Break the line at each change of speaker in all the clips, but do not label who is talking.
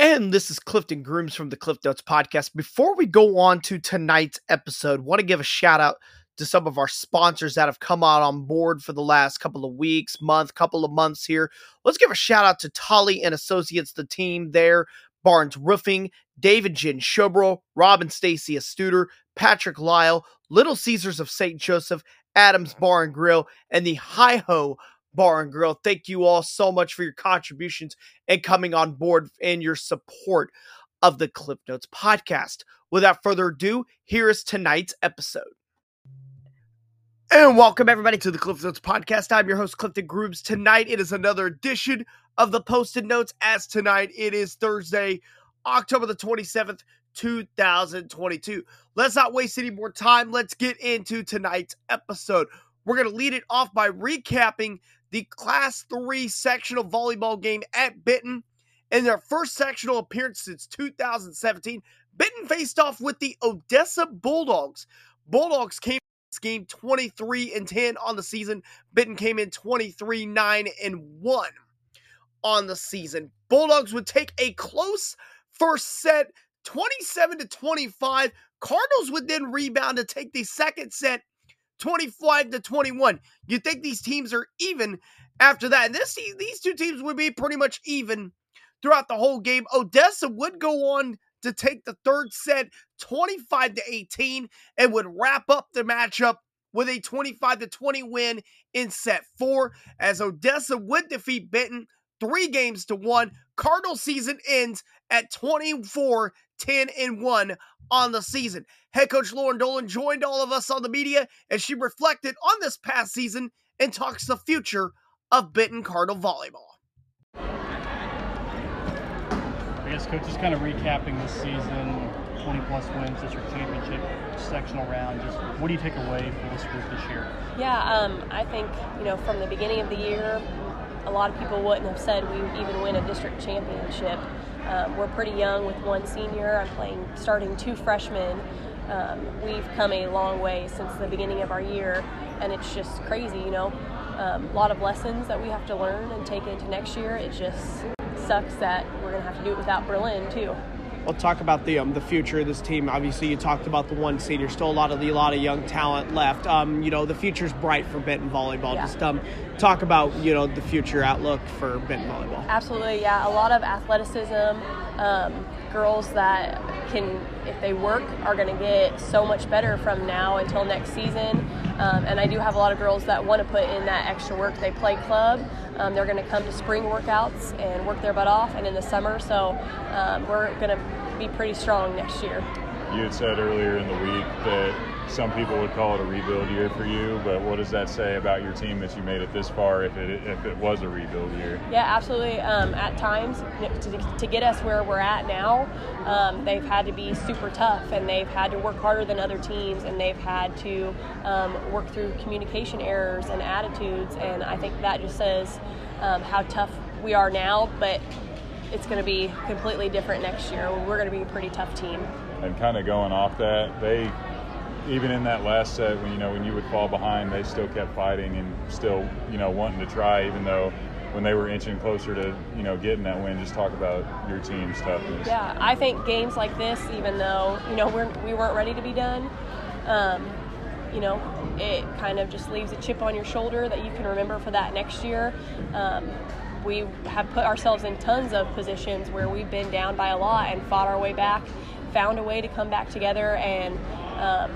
And this is Clifton Grooms from the Cliff Notes podcast. Before we go on to tonight's episode, want to give a shout out to some of our sponsors that have come out on board for the last couple of weeks, month, couple of months here. Let's give a shout out to Tolly and Associates, the team there, Barnes Roofing, David Jen Schoeberl, Robin Stacia Studer, Patrick Lile, Little Caesars of St. Joseph, Adams Bar and Grill, and the Hi Ho Bar and Grill. Thank you all so much for your contributions and coming on board and your support of the Cliff Notes podcast. Without further ado, here is tonight's episode. And welcome everybody to the Cliff Notes podcast. I'm your host, Clifton Grooves. Tonight it is another edition of the Post-it Notes. As tonight it is Thursday, October the 27th, 2022. Let's not waste any more time. Let's get into tonight's episode. We're going to lead it off by recapping the Class 3 sectional volleyball game at Benton. In their first sectional appearance since 2017, Benton faced off with the Odessa Bulldogs. Bulldogs came in this game 23 and 10 on the season. Benton came in 23 9 and 1 on the season. Bulldogs would take a close first set 27 to 25. Cardinals would then rebound to take the second set 25 to 21. You think these teams are even after that. And this these two teams would be pretty much even throughout the whole game. Odessa would go on to take the third set 25 to 18 and would wrap up the matchup with a 25 to 20 win in set 4 as Odessa would defeat Benton 3 games to 1. Cardinal season ends at 24 10 and 1 on the season. Head coach Lauren Dolan joined all of us on the media as she reflected on this past season and talks the future of Benton Cardinal volleyball.
I guess coach is kind of recapping this season, 20 plus wins, district championship, sectional round. Just what do you take away from this group this year?
Yeah, um, I think you know from the beginning of the year, a lot of people wouldn't have said we would even win a district championship. Um, we're pretty young with one senior. I'm playing starting two freshmen. Um, we've come a long way since the beginning of our year, and it's just crazy, you know. Um, a lot of lessons that we have to learn and take into next year. It just sucks that we're going to have to do it without Berlin too.
We'll talk about the um, the future of this team. Obviously, you talked about the one senior. Still a lot of the a lot of young talent left. Um, you know, the future's bright for Benton volleyball.
Yeah.
Just um, talk about you know the future outlook for Benton volleyball.
Absolutely, yeah. A lot of athleticism. Um, girls that can, if they work, are going to get so much better from now until next season. Um, and I do have a lot of girls that want to put in that extra work. They play club. Um, they're going to come to spring workouts and work their butt off, and in the summer. So um, we're going to be pretty strong next year.
You had said earlier in the week that some people would call it a rebuild year for you, but what does that say about your team that you made it this far if it if it was a rebuild year?
Yeah, absolutely. Um, at times, to, to get us where we're at now, um, they've had to be super tough and they've had to work harder than other teams and they've had to um, work through communication errors and attitudes. And I think that just says um, how tough we are now, but it's going to be completely different next year. We're going to be a pretty tough team.
And kind of going off that, they even in that last set when you know when you would fall behind, they still kept fighting and still you know wanting to try, even though when they were inching closer to you know getting that win. Just talk about your team's toughness.
Yeah, I think games like this, even though you know we're we weren't ready to be done. Um, you know, it kind of just leaves a chip on your shoulder that you can remember for that next year. Um, we have put ourselves in tons of positions where we've been down by a lot and fought our way back, found a way to come back together, and um,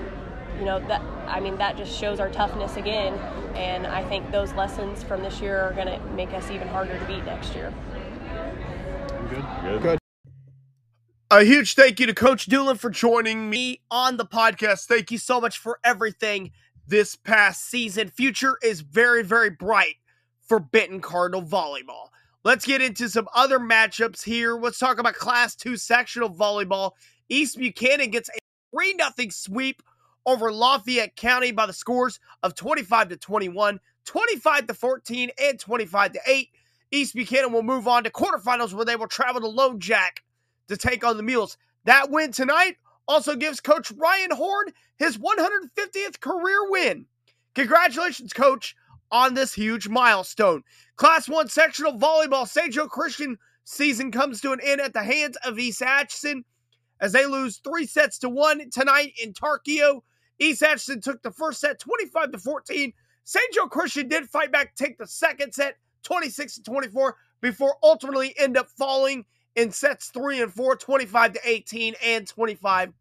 you know that I mean that just shows our toughness again. And I think those lessons from this year are going to make us even harder to beat next year.
Good.
Good.
Good. A huge thank you to Coach Doolin for joining me on the podcast. Thank you so much for everything this past season. Future is very, very bright for Benton Cardinal volleyball. Let's get into some other matchups here. Let's talk about Class 2 sectional volleyball. East Buchanan gets a 3 0 sweep over Lafayette County by the scores of 25 to 21, 25 to 14, and 25 to 8. East Buchanan will move on to quarterfinals where they will travel to Lone Jack to take on the Mules. That win tonight also gives Coach Ryan Horn his 150th career win. Congratulations, Coach, on this huge milestone. Class 1 sectional volleyball, St. Joe Christian season comes to an end at the hands of East Atchison as they lose three sets to one tonight in Tarkio. East Atchison took the first set 25 to 14. St. Joe Christian did fight back, take the second set 26 to 24 before ultimately end up falling in sets three and four, 25 to 18 and 25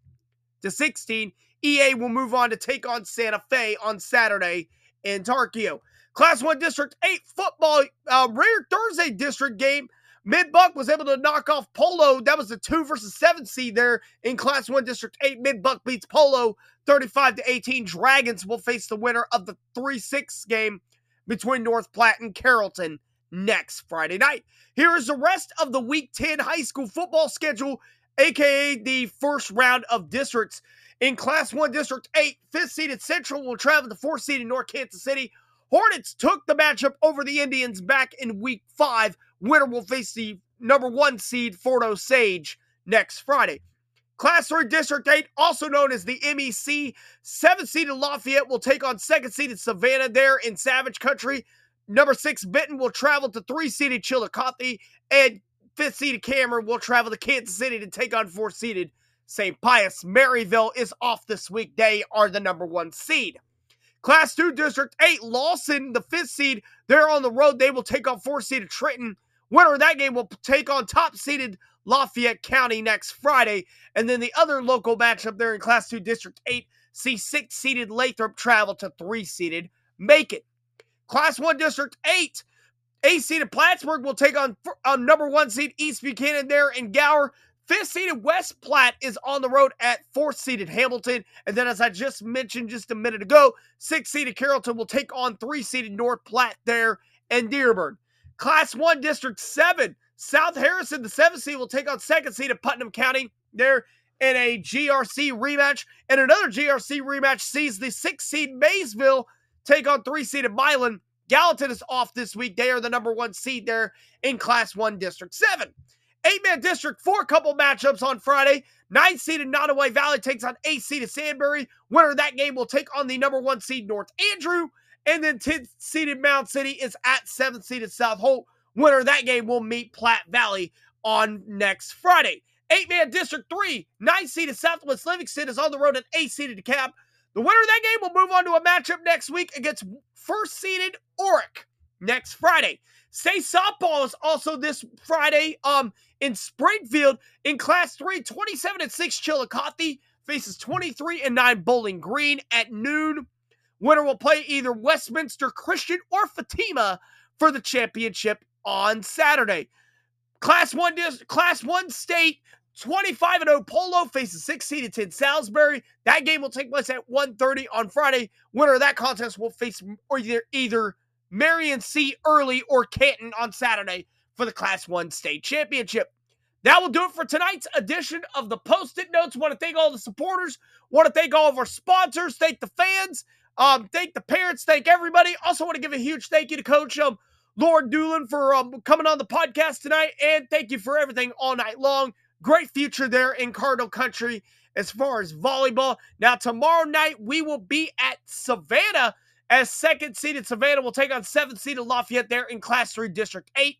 to 16. EA will move on to take on Santa Fe on Saturday in Tarkio. Class 1 District 8 football, uh, rare Thursday district game. Mid Buch was able to knock off Polo. That was the 2 versus 7 seed there in Class 1 District 8. Mid Buch beats Polo 35 to 18. Dragons will face the winner of the 3 6 game between North Platte and Carrollton next Friday night. Here is the rest of the Week 10 high school football schedule, aka the first round of districts. In Class 1 District 8, fifth seeded Central will travel to fourth seeded North Kansas City. Hornets took the matchup over the Indians back in Week 5. Winner will face the number one seed Fort Osage next Friday. Class 3 District 8, also known as the MEC, 7th seeded Lafayette will take on 2nd seeded Savannah there in Savage Country. Number 6 Benton will travel to 3 seeded Chillicothe, and 5th seeded Cameron will travel to Kansas City to take on 4th seeded St. Pius. Maryville is off this week. They are the number 1 seed. Class 2 District 8, Lawson, the 5th seed, they're on the road. They will take on 4th seeded Trenton. Winner of that game will take on top seeded Lafayette County next Friday. And then the other local matchup there in Class 2 District 8 see 6 seeded Lathrop travel to 3 seeded Macon. Class 1 District 8, 8 seeded Plattsburgh will take on, on uh, number 1 seed East Buchanan there in Gower. Fifth seeded West Platte is on the road at fourth seeded Hamilton. And then, as I just mentioned just a minute ago, six seeded Carrollton will take on three seeded North Platte there and Dearborn. Class 1 District 7. South Harrison, the 7th seed, will take on 2nd seed of Putnam County. There in a GRC rematch. And another GRC rematch sees the 6th seed Maysville take on 3 seed of Milan. Gallatin is off this week. They are the number one seed there in Class 1 District 7. Eight man district, four couple matchups on Friday. Nine seeded Nodaway Valley takes on eight seeded Stanberry. Winner of that game will take on the number one seed North Andrew. And then 10th seeded Mound City is at 7th seeded South Holt. Winner of that game will meet Platte Valley on next Friday. Eight man District 3, 9 seeded Southwest Livingston is on the road at 8 seeded DeKalb. The winner of that game will move on to a matchup next week against first seeded Orrick next Friday. State softball is also this Friday um, in Springfield in Class 3, 27 and 6 Chillicothe faces 23 and 9 Bowling Green at noon. Winner will play either Westminster Christian or Fatima for the championship on Saturday. Class 1 Class 1 state 25 and 0 Polo faces 6 seeded 10 Salisbury. That game will take place at 1:30 on Friday. Winner of that contest will face either either Marion C. Early or Canton on Saturday for the Class 1 state championship. That will do it for tonight's edition of the Post-it Notes. Want to thank all the supporters. Want to thank all of our sponsors. Thank the fans. Um, thank the parents. Thank everybody. Also want to give a huge thank you to Coach um, Lord Doolin for um, coming on the podcast tonight. And thank you for everything all night long. Great future there in Cardinal Country as far as volleyball. Now, tomorrow night, we will be at Savannah as second seeded Savannah will take on seventh seeded Lafayette there in Class 3 District 8.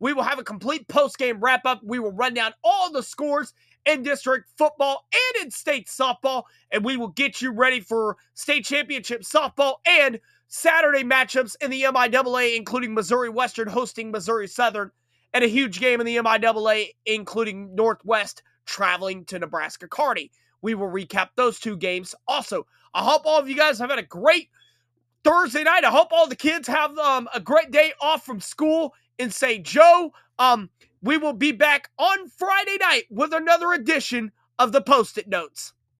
We will have a complete post game wrap up. We will run down all the scores in district football and in state softball, and we will get you ready for state championship softball and Saturday matchups in the MIAA, including Missouri Western hosting Missouri Southern, and a huge game in the MIAA, including Northwest traveling to Nebraska Kearney. We will recap those two games. Also, I hope all of you guys have had a great Thursday night. I hope all the kids have um, a great day off from school in St. Joe. Um, we will be back on Friday night with another edition of the Post it Notes.